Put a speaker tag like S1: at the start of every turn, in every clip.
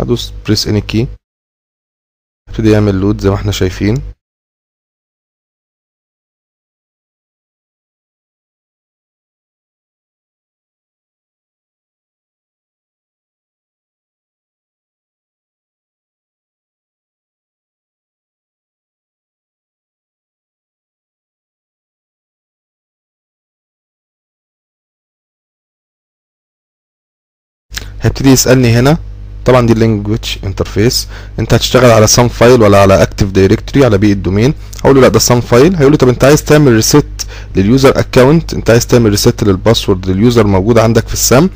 S1: هدوس بريس اني كي ابتدي يعمل لود زي ما إحنا شايفين. هيبتدي يسألني هنا. طبعا دي اللانجوج انترفيس انت هتشتغل على سام فايل ولا على اكتيف دايركتوري على بيئة دومين هقول له لا ده سام فايل هيقول لي طب انت عايز تعمل ريسيت لليوزر اكونت انت عايز تعمل ريسيت للباسورد لليوزر موجود عندك في السام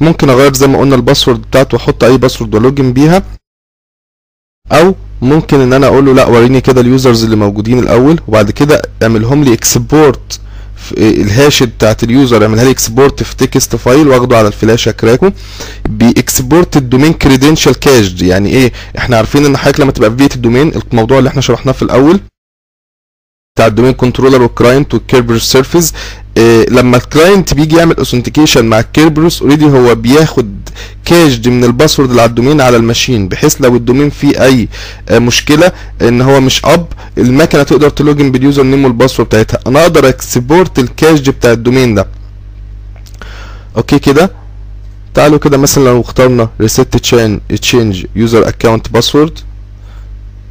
S1: ممكن أغير زي ما قلنا الباسورد بتاعته واحط أي باسورد ولوجن بيها. أو ممكن إن أنا أقول له لا وريني كده اليوزرز اللي موجودين الأول وبعد كده اعملهم لي اكسبورت الهاش بتاعت اليوزر اعملها لي اكسبورت في تكست فايل واخده على الفلاشه كراكه بيكسبورت الدومين كريدنشال كاشد يعني إيه؟ إحنا عارفين ان حضرتك لما تبقى في بيئه الدومين الموضوع اللي إحنا شرحناه في الأول بتاع الدومين كنترولر والكلاينت والكيربرس سيرفيس إيه لما الكلاينت بيجي يعمل اوثنتيكيشن مع الكيربرس اوريدي هو بياخد كاشد من الباسورد اللي على الدومين على الماشين بحيث لو الدومين فيه أي آه مشكلة إن هو مش اب المكنة تقدر تلوجن باليوزر نيم والباسورد بتاعتها. أنا أقدر اكسبورت الكاشد بتاع الدومين ده. أوكي كده؟ تعالوا كده مثلا لو اخترنا ريسيت تشينج يوزر اكونت باسورد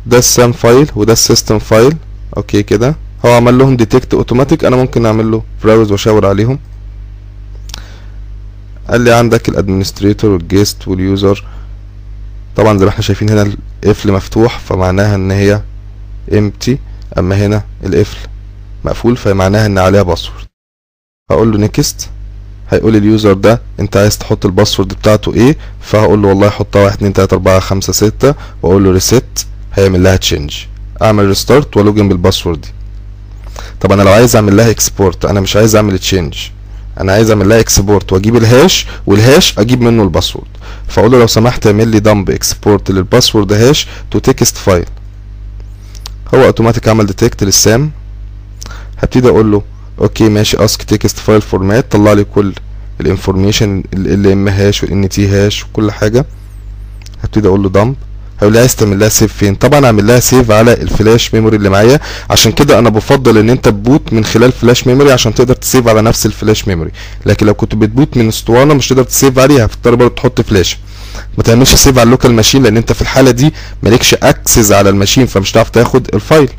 S1: ده السام فايل وده السيستم فايل. أوكي كده. هو عمل لهم ديتكت اوتوماتيك أنا ممكن أعمل له براوز وأشاور عليهم. قال لي عندك الادمنستريتور والجيست واليوزر طبعا زي ما إحنا شايفين هنا القفل مفتوح فمعناها إن هي empty. أما هنا القفل مقفول فمعناها إن عليها باسورد هقول له نيكست هيقول لي اليوزر ده أنت عايز تحط الباسورد بتاعته إيه؟ فهقول له والله حطها واحد اتنين تلاتة أربعة خمسة ستة. وأقول له ريسيت هيعمل لها تشينج اعمل ريستارت والوجن بالباسورد دي. طب أنا لو عايز اعمل لها اكسبورت أنا مش عايز اعمل تشينج أنا عايز اعمل لها اكسبورت واجيب الهاش والهاش أجيب منه الباسورد. فاقول له لو سمحت اعمل لي دمب اكسبورت للباسورد هاش تو تكست فايل هو اوتوماتيك عمل ديتكت للسام. هبتدي أقول له أوكي ماشي اسك تكست فايل فورمات طلع لي كل الانفورميشن ال ام هاش والان تي هاش وكل حاجة. هبتدي أقول له دمب لي عايز تعمل لها سيف فين؟ طبعا أعمل لها سيف على الفلاش ميموري اللي معايا. عشان كده أنا بفضل إن أنت تبوت من خلال فلاش ميموري عشان تقدر تسيف على نفس الفلاش ميموري. لكن لو كنت بتبوت من أسطوانة مش تقدر تسيف عليها هتضطر برضه تحط فلاش. ما تعملش سيف على اللوكال ماشين لأن أنت في الحالة دي مالكش أكسس على الماشين فمش هتعرف تاخد الفايل.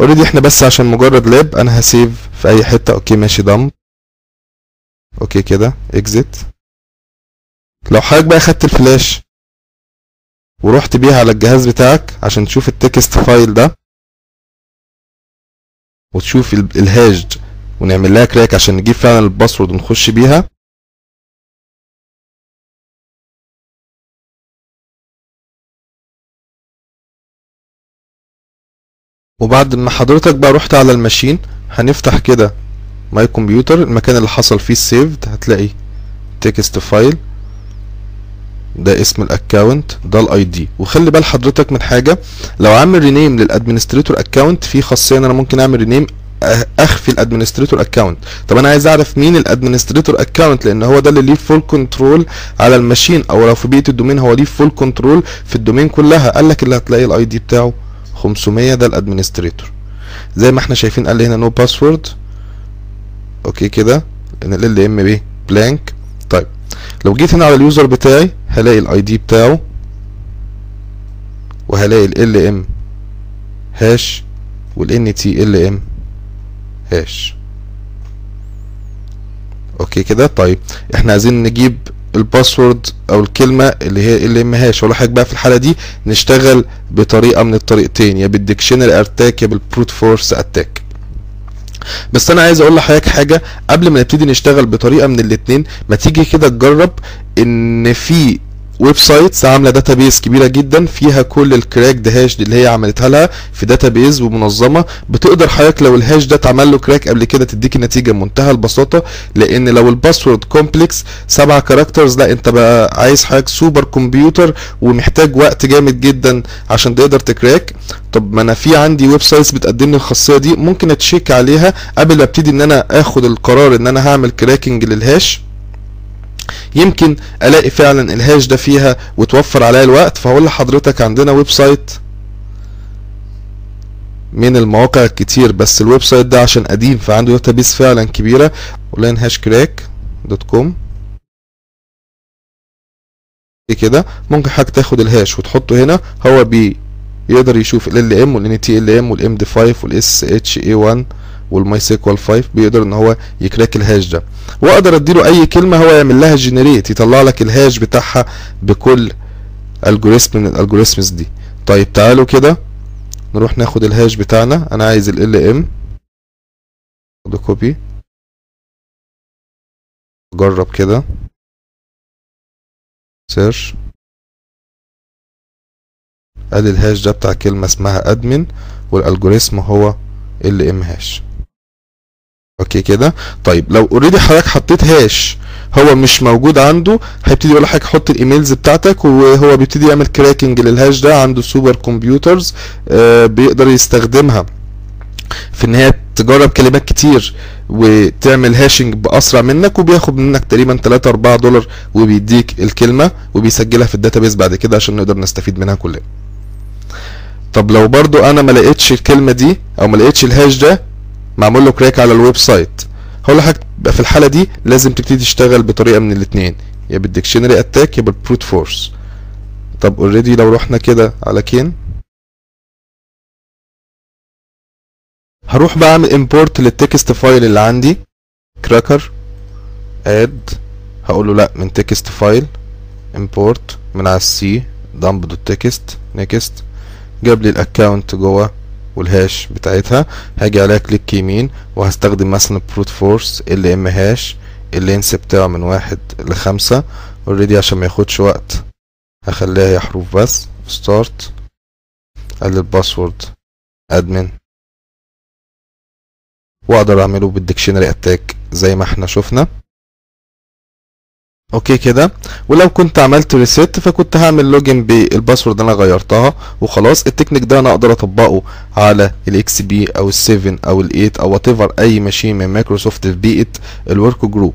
S1: أوريدي إحنا بس عشان مجرد لاب أنا هسيف في أي حتة. أوكي ماشي دمب أوكي كده اكزيت لو حضرتك بقى خدت الفلاش ورحت بيها على الجهاز بتاعك عشان تشوف التكست فايل ده وتشوف الهاش ونعمل لها كراك عشان نجيب فعلا الباسورد ونخش بيها. وبعد ما حضرتك بقى رحت على الماشين هنفتح كده ماي كمبيوتر المكان اللي حصل فيه السيفد هتلاقي تكست فايل. ده اسم الاكونت ده الاي دي. وخلي بال حضرتك من حاجة لو عامل رينيم للادمنستريتور اكونت في خاصية ان أنا ممكن اعمل رينيم اخفي الادمنستريتور اكونت طب أنا عايز اعرف مين الادمنستريتور اكونت لأن هو ده اللي ليه فول كنترول على الماشين أو لو في بيئة الدومين هو ليه فول كنترول في الدومين كلها. قال لك اللي هتلاقي الاي دي بتاعه 500 ده الادمنستريتور. زي ما إحنا شايفين قال لي هنا نو باسورد أوكي كده. ان ال ام بي بلانك. لو جيت هنا على اليوزر بتاعي هلاقي الاي دي بتاعه وهلاقي ال ام هاش والان تي ال ام هاش أوكي كده؟ طيب إحنا عايزين نجيب الباسورد أو الكلمة اللي هي ال ام هاش ولا حاجة بقى في الحالة دي نشتغل بطريقة من الطريقتين يا بالديكشنري أتاك يا بالبروت فورس أتاك. بس أنا عايز أقول لحضرتك حاجة قبل ما نبتدي نشتغل بطريقة من الاتنين ما تيجي كده تجرب إن في ويب سايتس عاملة داتابيز كبيرة جدا فيها كل الكراك هاش اللي هي عملتها لها في داتابيز ومنظمة. بتقدر حضرتك لو الهاش ده اتعمل له كراك قبل كده تديك النتيجة بمنتهى البساطة لأن لو الباسورد كومبلكس سبعة كاركترز لا أنت بقى عايز حضرتك سوبر كمبيوتر ومحتاج وقت جامد جدا عشان تقدر تكراك طب ما أنا في عندي ويب سايتس بتقدم لي الخاصية دي ممكن أتشيك عليها قبل ما أبتدي إن أنا آخد القرار إن أنا هعمل كراكنج للهاش يمكن ألاقي فعلا الهاش ده فيها وتوفر عليا الوقت فهقول لحضرتك عندنا ويب سايت من المواقع الكتير بس الويب سايت ده عشان قديم فعنده داتابيس فعلا كبيرة أونلاين هاش كراك دوت كوم. كده ممكن حضرتك تاخد الهاش وتحطه هنا هو بي يقدر يشوف ال ام والان تي ال ام والام دي 5 والاس اتش اي 1 والماي سيكوال 5 بيقدر إن هو يكراك الهاش ده. وأقدر أديله أي كلمة هو يعمل لها جنريت يطلع لك الهاش بتاعها بكل الجوريثم من الالجوريثمز دي. طيب تعالوا كده نروح ناخد الهاش بتاعنا. أنا عايز ال ام خد كوبي جرب كده. سيرش قال الهاش ده بتاع كلمة اسمها ادمن والالجوريثم هو ال ام هاش أوكي كده؟ طيب لو اوريدي حضرتك حطيت هاش هو مش موجود عنده هيبتدي يقول لحضرتك حط الايميلز بتاعتك وهو بيبتدي يعمل كراكنج للهاش ده عنده سوبر كمبيوترز آه بيقدر يستخدمها. في ان هي تجرب كلمات كتير وتعمل هاشنج بأسرع منك وبياخد منك تقريبا 3 4 دولار وبيديك الكلمة وبيسجلها في الداتابيس بعد كده عشان نقدر نستفيد منها كلنا طب لو برضو أنا ما لقيتش الكلمة دي أو ما لقيتش الهاش ده معمول له كراك على الويب سايت. هقول لحضرتك في الحالة دي لازم تبتدي تشتغل بطريقة من الاثنين يا بالديكشنري اتاك يا بالبروت فورس طب اوريدي لو رحنا كده على كين؟ هروح بقى أعمل امبورت للتكست فايل اللي عندي. كراكر اد هقول له لا من تكست فايل امبورت من على السي تكست نيكست جاب لي الاكونت جوه. والهاش بتاعتها. هاجي عليها كليك يمين وهستخدم مثلا بروت فورس ال ام هاش اللينس بتاعه من واحد لخمسة اوريدي عشان ما ياخدش وقت. هخليها هي حروف بس. ستارت قال الباسورد. ادمن وأقدر أعمله بالديكشنري اتاك زي ما إحنا شفنا. أوكي كده. ولو كنت عملت ريسيت فكنت هعمل لوجن بالباسورد اللي أنا غيرتها وخلاص. التكنيك ده أنا أقدر أطبقه على الاكس بي أو ال7 أو ال8 أو وات أي ماشين من مايكروسوفت في بيئه الورك جروب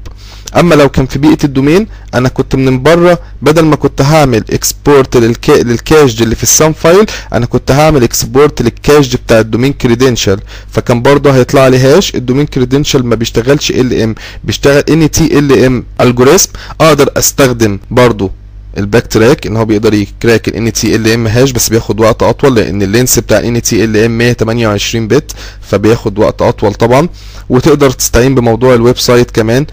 S1: أما لو كان في بيئة الدومين أنا كنت من بره بدل ما كنت هعمل اكسبورت للكا... للكاش اللي في السام فايل أنا كنت هعمل اكسبورت للكاش بتاع الدومين كريدنشال فكان برضه هيطلع لي هاش الدومين كريدنشال ما بيشتغلش ال ام بيشتغل ان تي ال ام الجوريثم أقدر أستخدم برضه الباك تراك إن هو بيقدر يكراك ال ان تي ال ام هاش بس بياخد وقت أطول لأن اللينس بتاع ان تي ال ام 128 بت فبياخد وقت أطول طبعا. وتقدر تستعين بموضوع الويب سايت كمان.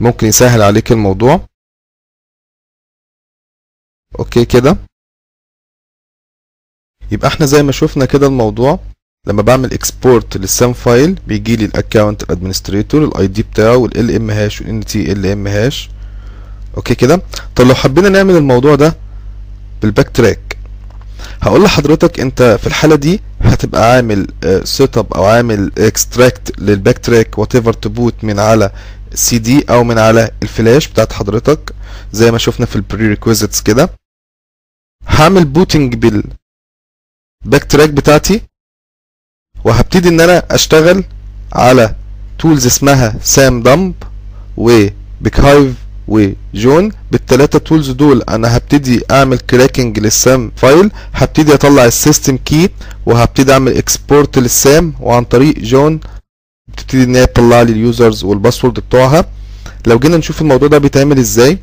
S1: ممكن يسهل عليك الموضوع. أوكي كده. يبقى إحنا زي ما شفنا كده الموضوع لما بعمل اكسبورت للسام فايل بيجي لي الاكونت الادمنستريتور الاي دي بتاعه والال ام هاش والان تي ال ام هاش أوكي كده. طب لو حبينا نعمل الموضوع ده بالباك تراك هقول لحضرتك أنت في الحالة دي هتبقى عامل سيت اب أو عامل اكستراكت للباك تراك وات ايفر تبوت من على سي دي أو من على الفلاش بتاعت حضرتك زي ما شفنا في البري ريكويزيتس كده. هعمل بوتنج بالباك تراك بتاعتي وهبتدي إن أنا أشتغل على تولز اسمها سام دمب وبيك هايف وجون بالتلاتة تولز دول أنا هبتدي أعمل كراكنج للسام فايل هبتدي أطلع السيستم كي وهبتدي أعمل اكسبورت للسام وعن طريق جون بتبتدي إن هي تطلع لي اليوزرز والباسورد بتوعها. لو جينا نشوف الموضوع ده بيتعمل إزاي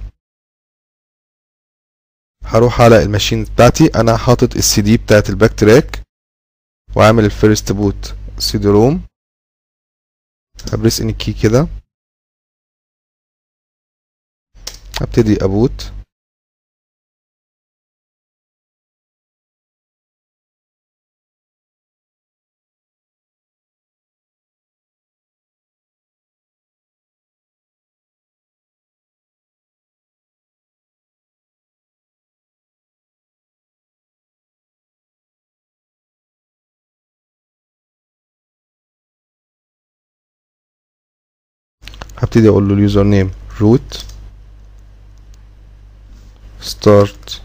S1: هروح على الماشين بتاعتي. أنا حاطط السي دي بتاعت الباك تراك وعامل الفيرست بوت سي دي روم هبرس ان كي كده. هبتدي ابوت هبتدي أقول له اليوزر نيم روت ستارت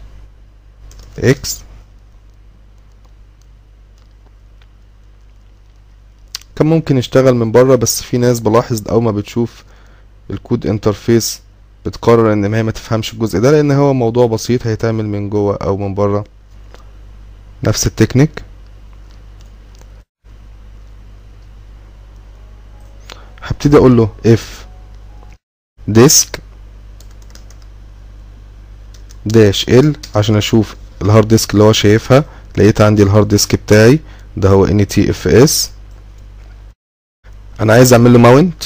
S1: إكس كان ممكن يشتغل من بره بس في ناس بلاحظ اول ما بتشوف الكود انترفيس بتقرر إن هي ما تفهمش الجزء ده لأن هو موضوع بسيط هيتعمل من جوه أو من بره. نفس التكنيك. هبتدي أقول له if. Disk داش ال عشان أشوف الهارد ديسك اللي هو شايفها. لقيت عندي الهارد ديسك بتاعي ده هو ان تي اف اس أنا عايز أعمل له ماونت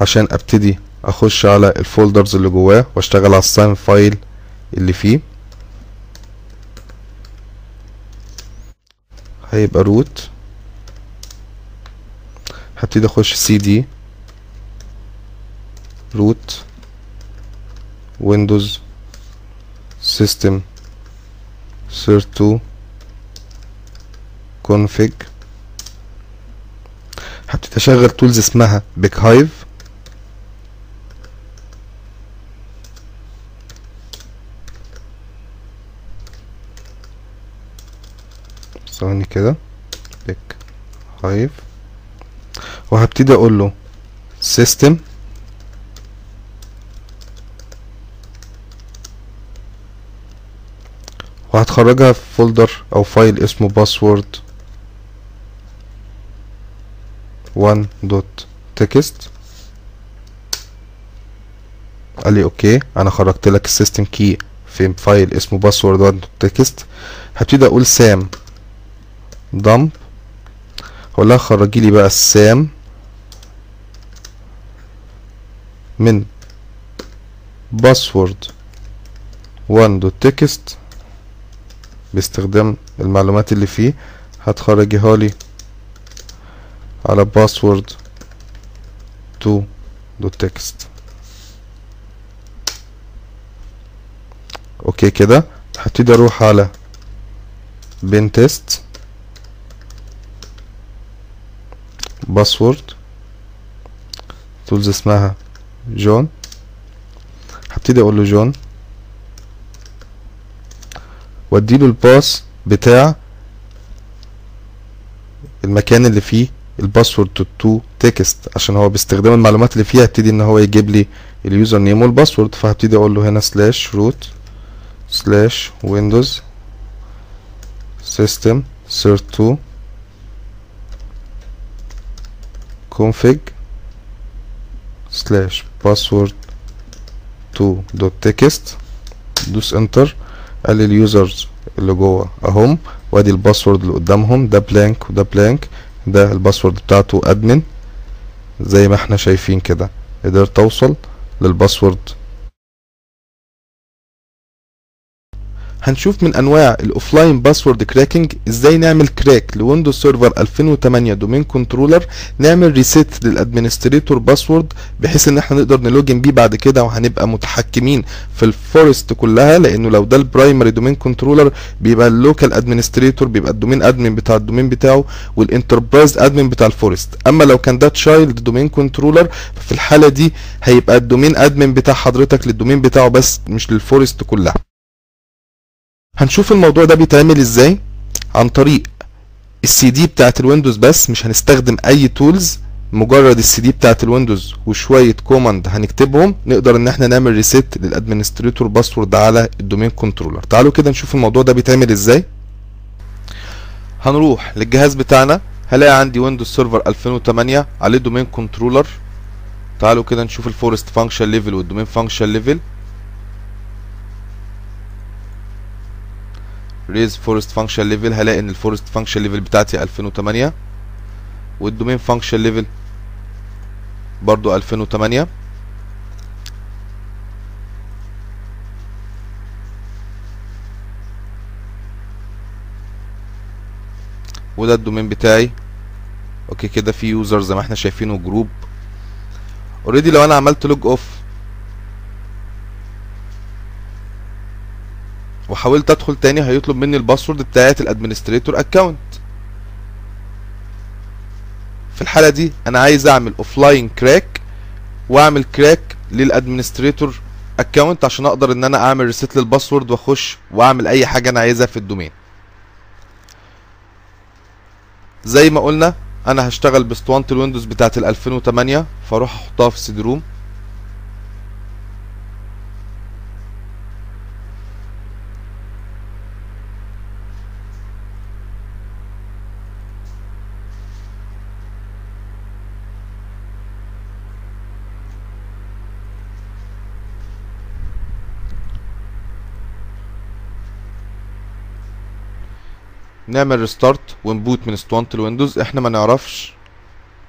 S1: عشان أبتدي أخش على الفولدرز اللي جواه وأشتغل على الساين فايل اللي فيه. هيبقى روت هبتدي أخش سي دي روت ويندوز سيستم سير2 config. هبتدي اشغل تولز اسمها بيك هايف ثواني كده. بيك هايف وهبتدي أقول له سيستم وهتخرجها في فولدر أو فايل اسمه باسورد 1 دوت تكست قال لي أوكي أنا خرجت لك السيستم كي في فايل اسمه باسورد 1 دوت تكست هبتدي أقول سام دمب هقول لها خرجي لي بقى السام من باسورد 1 دوت تكست باستخدام المعلومات اللي فيه هتخرجيها لي على باسورد 2 دوت تكست أوكي كده هبتدي أروح على بين تيست باسورد تولز اسمها جون. هبتدي أقول له جون. واديله الباس بتاع المكان اللي فيه الباسورد تو تكست عشان هو باستخدام المعلومات اللي فيها هبتدي إن هو يجيب لي اليوزر نيم والباسورد فهبتدي أقول له هنا سلاش روت سلاش ويندوز سيستم سير 2 config سلاش باسورد 2 دوت تكست دوس انتر قال لي اليوزرز اللي جوه أهم وأدي الباسورد اللي قدامهم ده بلانك وده بلانك ده الباسورد بتاعته ادمن زي ما إحنا شايفين كده. قدرت أوصل للباسورد هنشوف من أنواع الاوفلاين باسورد كراكنج إزاي نعمل كراك لويندوز سيرفر 2008 دومين كنترولر نعمل ريسيت للادمنستريتور باسورد بحيث إن إحنا نقدر نلوجن بيه بعد كده وهنبقى متحكمين في الفورست كلها لأنه لو ده البرايمري دومين كنترولر بيبقى اللوكال ادمنستريتور بيبقى الدومين ادمن بتاع الدومين بتاعه والانتربرايز ادمن بتاع الفورست أما لو كان ده تشايلد دومين كنترولر ففي الحالة دي هيبقى الدومين ادمن بتاع حضرتك للدومين بتاعه بس مش للفورست كلها. هنشوف الموضوع ده بيتعمل إزاي. عن طريق السي دي بتاعت الويندوز بس مش هنستخدم أي تولز مجرد السي دي بتاعت الويندوز وشوية كوماند هنكتبهم. نقدر إن إحنا نعمل ريسيت للأدمنستريتور باسورد على الدومين كنترولر تعالوا كده نشوف الموضوع ده بيتعمل إزاي. هنروح للجهاز بتاعنا. هلاقي عندي ويندوز سيرفر 2008 عليه دومين كنترولر تعالوا كده نشوف الفورست فانكشن ليفل والدومين فانكشن ليفل ريز فورست فانكشن ليفل هلاقي إن الفورست فانكشن ليفل بتاعتي 2008 والدومين فانكشن ليفل برضو 2008 وده الدومين بتاعي. أوكي كده في يوزر زي ما إحنا شايفينه جروب اوريدي لو أنا عملت لوج اوف وحاولت ادخل تاني هيطلب مني الباسورد بتاعت الادمنستريتور اكونت في الحالة دي أنا عايز اعمل اوفلاين كراك واعمل كراك للادمنستريتور اكونت عشان أقدر ان أنا اعمل ريسيت للباسورد واخش واعمل اي حاجة أنا عايزها في الدومين. زي ما قلنا أنا هشتغل باسطوانه الويندوز بتاعت ال 2008 فاروح احطها في السي نعمل ريستارت ونبوت من اسطوانه الويندوز إحنا ما نعرفش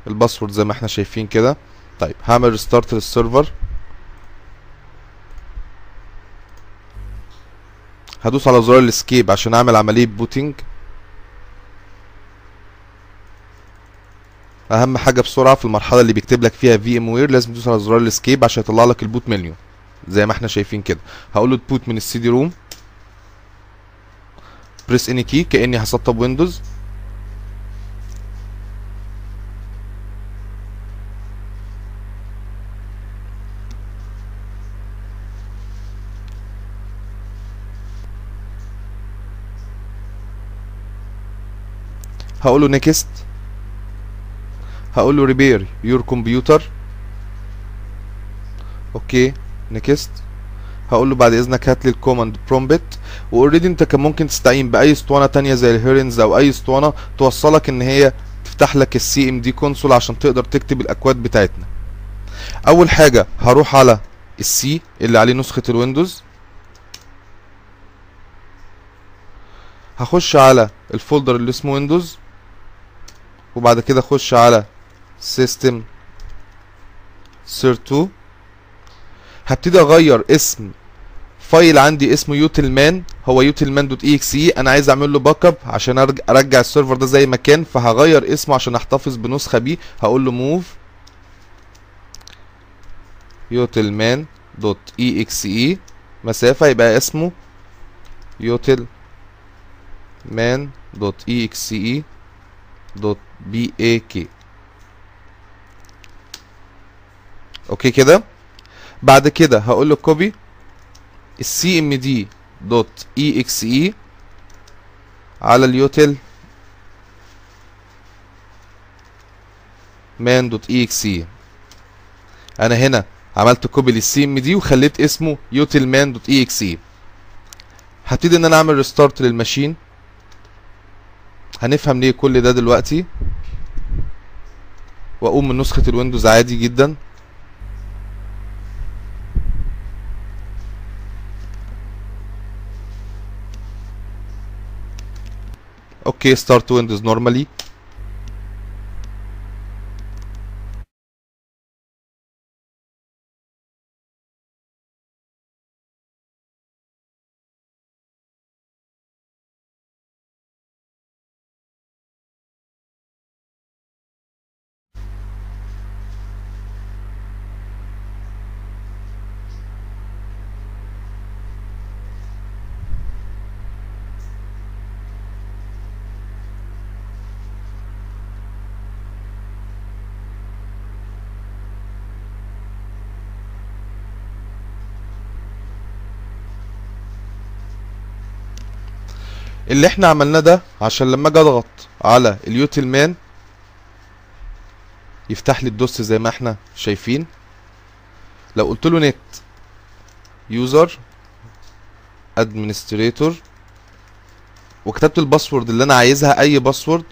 S1: الباسورد زي ما إحنا شايفين كده. طيب هعمل ريستارت للسيرفر هدوس على زرار الاسكيب عشان أعمل عملية بوتينج أهم حاجة بسرعة في المرحلة اللي بيكتب لك فيها في ام وير لازم تدوس على زرار الاسكيب عشان يطلع لك البوت منيو زي ما إحنا شايفين كده. هقول له تبوت من السي دي روم بريس اني كي كأني هسطب ويندوز هقول له نيكست هقول له ريبير يور كمبيوتر أوكي نيكست هقول له بعد إذنك هات لي الكوماند برومبت واوريدي أنت كان ممكن تستعين بأي اسطوانة تانية زي الهيرنز أو أي اسطوانة توصلك إن هي تفتح لك السي ام دي كونسول عشان تقدر تكتب الأكواد بتاعتنا. أول حاجة هروح على السي اللي عليه نسخة الويندوز هخش على الفولدر اللي اسمه ويندوز وبعد كده أخش على سيستم سير 2 هبتدي اغير اسم فايل عندي اسمه يوتلمان. هو يوتلمان دوت اي إكس اي أنا عايز اعمل له باك اب عشان ارجع, السيرفر ده زي ما كان فهغير اسمه عشان احتفظ بنسخة بيه. هقول له موف يوتلمان دوت اي إكس اي مسافة يبقى اسمه يوتل مان دوت اي إكس اي دوت بي اي كي. أوكي كده؟ بعد كده هقول له كوبي السي ام دي دوت اي إكس اي على اليوتل مان دوت اي إكس اي أنا هنا عملت كوبي للسي ام دي وخليت اسمه يوتل مان دوت اي إكس اي هبتدي إن أنا أعمل ريستارت للماشين. هنفهم ليه كل ده دلوقتي؟ وأقوم من نسخة الويندوز عادي جدا. أوكي ستارت ويندوز نورمالي اللي إحنا عملناه ده عشان لما أجي اضغط على اليوتل مان يفتح لي الدوس زي ما إحنا شايفين. لو قلت له نت يوزر ادمنستريتور وكتبت الباسورد اللي أنا عايزها اي باسورد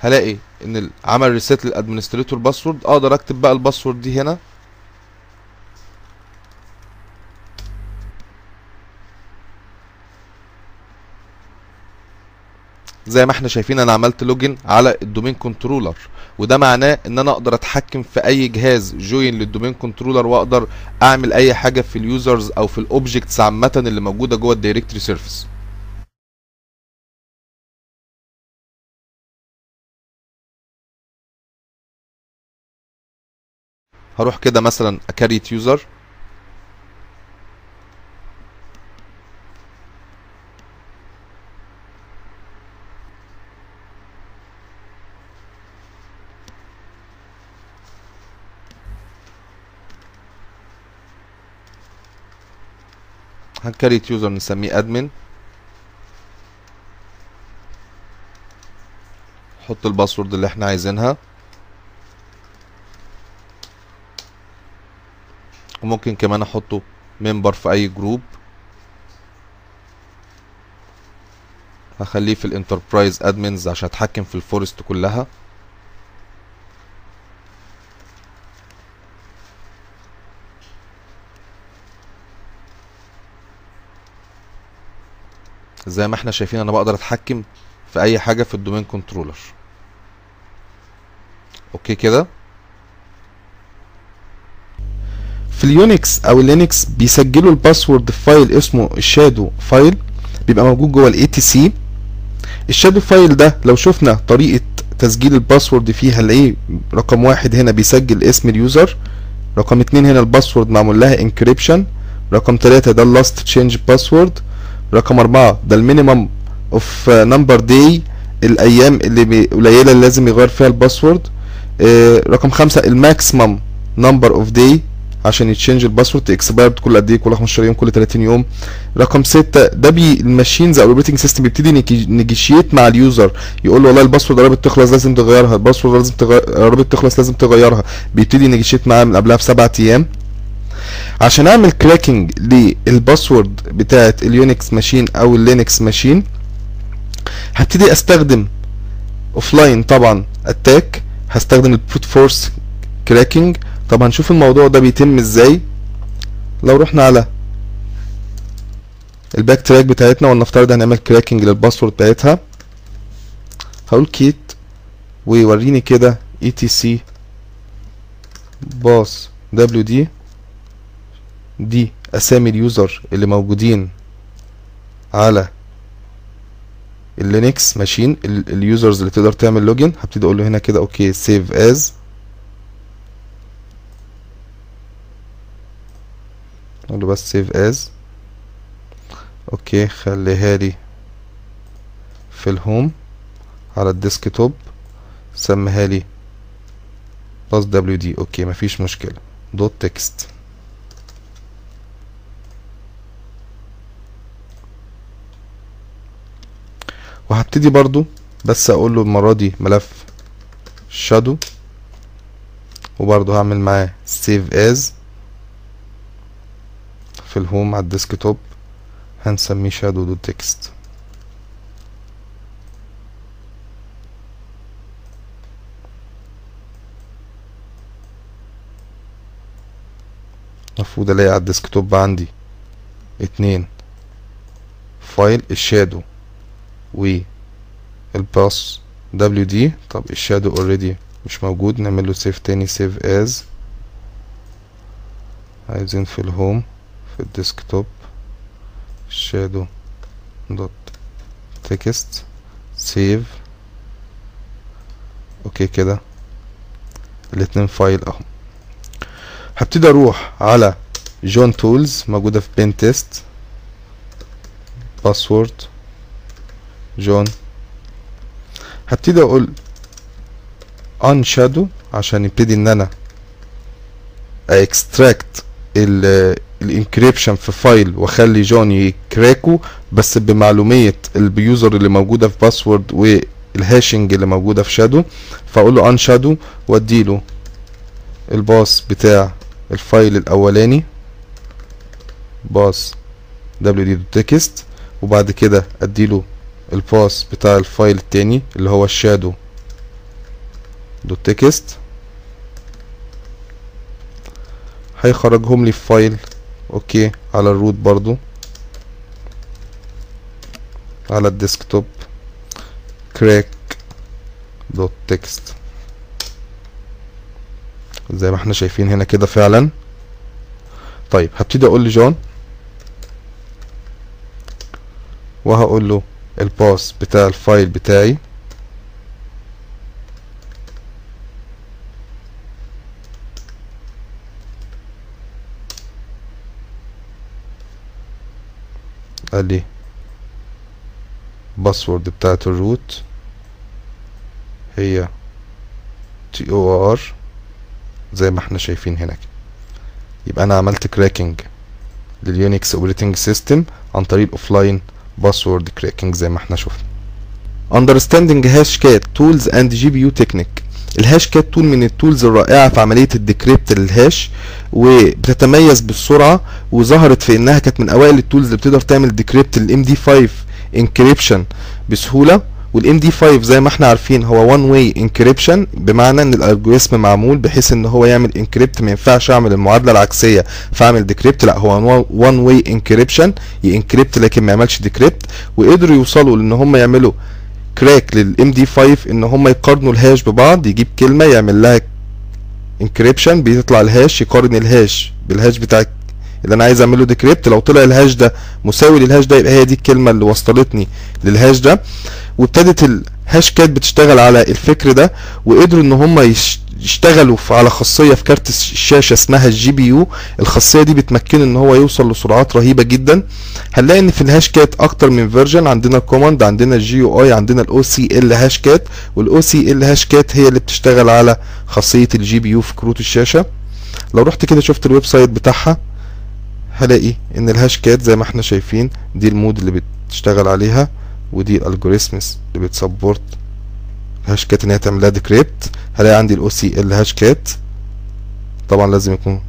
S1: هلاقي ان عمل ريسيت للادمنستريتور باسورد أقدر اكتب بقى الباسورد دي هنا. زي ما إحنا شايفين أنا عملت لوجن على الدومين كنترولر وده معناه ان أنا أقدر اتحكم في اي جهاز جوين للدومين كنترولر واقدر اعمل اي حاجة في اليوزرز أو في الاوبجكتس عامة اللي موجودة جوه الدايركتوري سيرفيس هروح كده مثلا اكريت يوزر. هنكريت يوزر نسميه ادمن نحط الباسورد اللي إحنا عايزينها. وممكن كمان احطه ممبر في اي جروب هخليه في الانتربرايز ادمنز عشان اتحكم في الفورست كلها. زي ما إحنا شايفين أنا بقدر اتحكم في اي حاجة في الدومين كنترولر. أوكي كده؟ في اليونكس أو اللينكس بيسجلوا الباسورد في فايل اسمه الشادو فايل بيبقى موجود جوه الاي تي سي الشادو فايل ده لو شفنا طريقة تسجيل الباسورد فيها هنلاقيه رقم واحد هنا بيسجل اسم اليوزر رقم اتنين هنا الباسورد معمول لها انكريبشن رقم تلاتة ده اللاست تشينج باسورد رقم أربعة. ده المينيمم اوف نمبر داي الأيام اللي قليلة اللي لازم يغير فيها الباسورد. آه، رقم خمسة الماكسيمم نمبر اوف داي عشان يتشنج الباسورد اكسبايرد كل قد إيه؟ كل 15 يوم كل 30 يوم. رقم ستة ده بي الماشينز أو الاوبريتنج سيستم بيبتدي نيجيشيت مع اليوزر. يقول له والله الباسورد قربت تخلص لازم تغيرها. الباسورد لازم قربت تخلص لازم تغيرها. بيبتدي نيجيشيت معاه من قبلها بسبعة أيام. عشان اعمل كراكنج للباسورد بتاعه اليونكس ماشين أو اللينكس ماشين هبتدي استخدم اوفلاين طبعا اتاك هستخدم البروت فورس كراكنج طب هنشوف الموضوع ده بيتم إزاي. لو رحنا على الباك تراك بتاعتنا ولنفترض هنعمل كراكنج للباسورد بتاعتها هقول كيت ويوريني كده اي تي سي باس دبليو دي دي أسامي اليوزر اللي موجودين على اللينكس ماشين اليوزرز اللي تقدر تعمل لوجن هبتدي أقول له هنا كده أوكي سيف از أقول له بس سيف از أوكي خليها لي في الهوم على الديسك توب سميها لي باس دبليو دي. أوكي مفيش مشكلة. دوت تكست وهبتدي برضو بس أقول له المرة دي ملف شادو وبرضو هعمل معاه سيف از في الهوم على الديسك توب هنسميه شادو دوت تكست المفروض الاقي على الديسك توب عندي. اتنين فايل الشادو والباس دبليو دي طب الشادو اوريدي مش موجود. نعمل له سيف تاني. سيف از عايزين في الهوم في الديسكتوب شادو دوت تكست سيف أوكي كده. الاتنين فايل اهو. هبتدي أروح على جون تولز موجودة في بين تيست باسورد جون. هبتدي أقول on shadow عشان يبتدي إن أنا أكستراكت الانكريبشن في فايل وأخلي جون يكراكو بس بمعلومية اليوزر اللي موجودة في باسورد والهاشنج اللي موجودة في شادو. فأقول له on shadow واديله الباص بتاع الفايل الأولاني باص wd تكست وبعد كده اديله الباس بتاع الفايل التاني اللي هو الشادو دوت تكست هيخرجهم لي في فايل أوكي على الروت برضو. على الديسكتوب. كراك دوت تكست زي ما إحنا شايفين هنا كده فعلا. طيب هبتدي أقول لجون. وهقول له الباس بتاع الفايل بتاعي. قال لي باسورد بتاعت الروت هي تي أو ار زي ما إحنا شايفين هنا كده يبقى أنا عملت كراكنج لليونكس اوبريتنج سيستم عن طريق اوفلاين باسورد كراكنج زي ما إحنا شفنا. Understanding هاشكات tools and GPU technique. الهاش كات تول من التولز الرائعة في عملية الديكريبت للهاش وبتتميز بالسرعة وظهرت في إنها كانت من أوائل التولز اللي بتقدر تعمل ديكريبت للام دي 5 انكريبشن بسهولة. والام دي 5 زي ما إحنا عارفين هو وان واي انكريبشن بمعنى إن الالجوريثم معمول بحيث إن هو يعمل انكريبت ما ينفعش أعمل المعادلة العكسية فأعمل ديكريبت لا هو وان واي انكريبشن ينكريبت لكن ما يعملش ديكريبت وقدروا يوصلوا لإن هم يعملوا كراك للام دي 5 إن هم يقارنوا الهاش ببعض يجيب كلمة يعمل لها انكريبشن بيطلع الهاش يقارن الهاش بالهاش بتاع اللي أنا عايز أعمله ديكريبت لو طلع الهاش ده مساوي للهاش ده يبقى هي دي الكلمة اللي وصلتني للهاش ده وابتدت الهاش كات بتشتغل على الفكر ده وقدروا إن هم يشتغلوا على خاصية في كارت الشاشة اسمها الجي بي يو. الخاصية دي بتمكنه إن هو يوصل لسرعات رهيبة جدا. هنلاقي إن في الهاش كات أكتر من فيرجن عندنا الكوماند عندنا الجي يو اي عندنا الاو سي ال هاش كات والاو سي ال هاش كات هي اللي بتشتغل على خاصية الجي بي يو في كروت الشاشة. لو رحت كده شفت الويب سايت بتاعها. هلاقي إن الهاش كات زي ما إحنا شايفين دي المود اللي بتشتغل عليها ودي الالجوريثمز اللي بتسبورت الهاش كات إن هي تعمل لها ديكريبت هلاقي عندي الاو سي ال هاش كات طبعا لازم يكون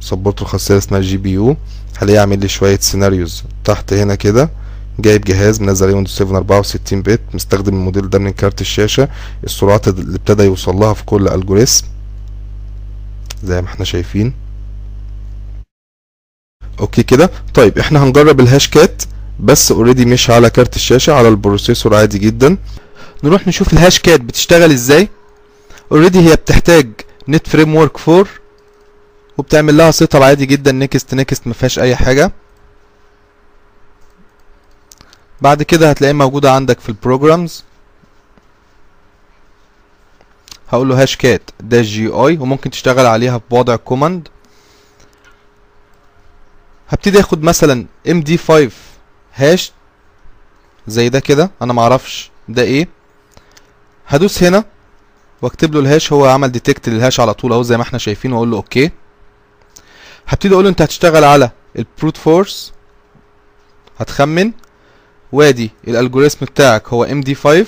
S1: سبورت الخاصيه اسمها جي بي يو هلاقي عامل لي شوية سيناريوز تحت هنا كده. جايب جهاز منزل عليه ويندوز 7 64 بت مستخدم الموديل ده من كارت الشاشة. السرعات اللي ابتدى يوصل لها في كل الجوريثم زي ما إحنا شايفين. أوكي كده؟ طيب إحنا هنجرب الهاش كات بس اوريدي مش على كارت الشاشة على البروسيسور عادي جدا. نروح نشوف الهاش كات بتشتغل إزاي. اوريدي هي بتحتاج نت فريم ورك 4 وبتعمل لها سيت اب عادي جدا نيكست نيكست ما فيهاش أي حاجة. بعد كده هتلاقيها موجودة عندك في البروجرامز هقول له هاش كات داش جي اي وممكن تشتغل عليها بوضع كوماند هبتدي آخد مثلا ام دي 5 هاش زي ده كده أنا معرفش ده إيه. هدوس هنا واكتب له الهاش هو عمل ديتكت للهاش على طول أهو زي ما إحنا شايفين وأقول له أوكي. هبتدي أقول له أنت هتشتغل على البروت فورس هتخمن. وادي الالجوريثم بتاعك هو ام دي 5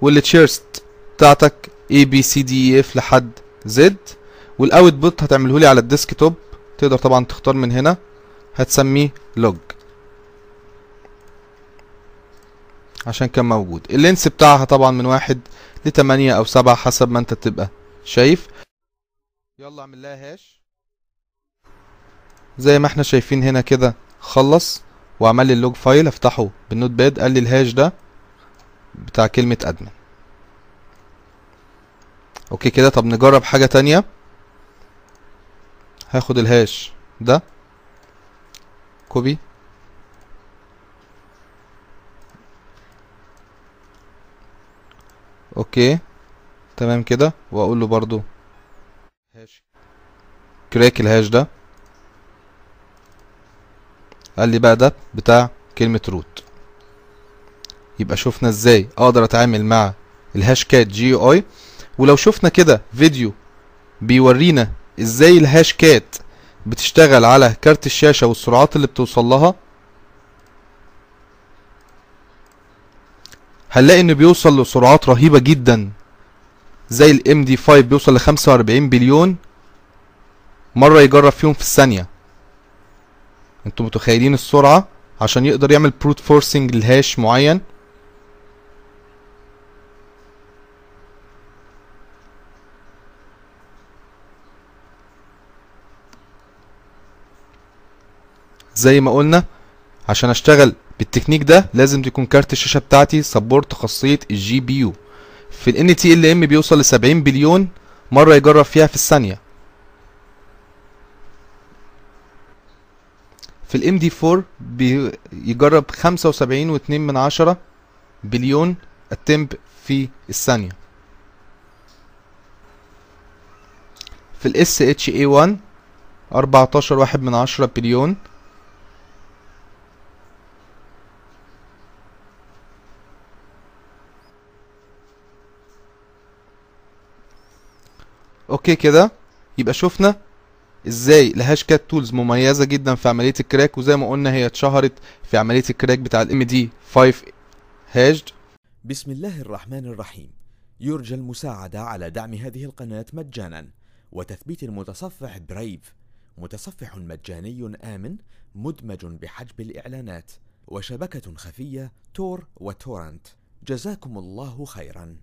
S1: والتشيرست بتاعتك اي بي سي دي اف لحد زد والاوت بوت هتعمله لي على الديسك توب تقدر طبعا تختار من هنا هتسميه لوج عشان كان موجود. اللينس بتاعها طبعا من واحد لتمانية أو سبعة حسب ما أنت تبقى شايف. يلا اعمل لها هاش زي ما إحنا شايفين هنا كده خلص وعمل لي اللوج فايل افتحه بالنوت باد قال لي الهاش ده بتاع كلمة ادمن أوكي كده طب نجرب حاجة تانية. هاخد الهاش. ده. كوبي. أوكي. تمام كده. واقول له برضو هاش كراك الهاش ده. قال لي بقى ده بتاع كلمة روت. يبقى شفنا إزاي. أقدر اتعامل مع الهاش كات جي اي ولو شفنا كده فيديو بيورينا إزاي الهاش كات بتشتغل على كارت الشاشة والسرعات اللي بتوصل لها؟ هنلاقي انه بيوصل لسرعات رهيبة جدا. زي الام دي 5 بيوصل ل 45 بليون مرة يجرب فيهم في الثانية. أنتوا متخيلين السرعة؟ عشان يقدر يعمل بروت فورسنج لهاش معين؟ زي ما قلنا عشان أشتغل بالتكنيك ده لازم تكون كارت الشاشة بتاعتي سبورت خاصية الجي بي يو في ال ام بيوصل ل 70 بليون مرة يجرب فيها في الثانية. في الام دي 4 بيجرب 75 و2 من عشرة بليون اتمب في الثانية. في الاس اتش اي 1 14 واحد من عشرة بليون أوكي كده. يبقى شفنا إزاي الهاش كات تولز مميزة جدا في عملية الكراك وزي ما قلنا هي اتشهرت في عملية الكراك بتاع الام دي 5 هاشد
S2: بسم الله الرحمن الرحيم. يرجى المساعدة على دعم هذه القناة مجانا. وتثبيت المتصفح برايف متصفح مجاني آمن مدمج بحجب الإعلانات. وشبكة خفية تور وتورنت جزاكم الله خيرا.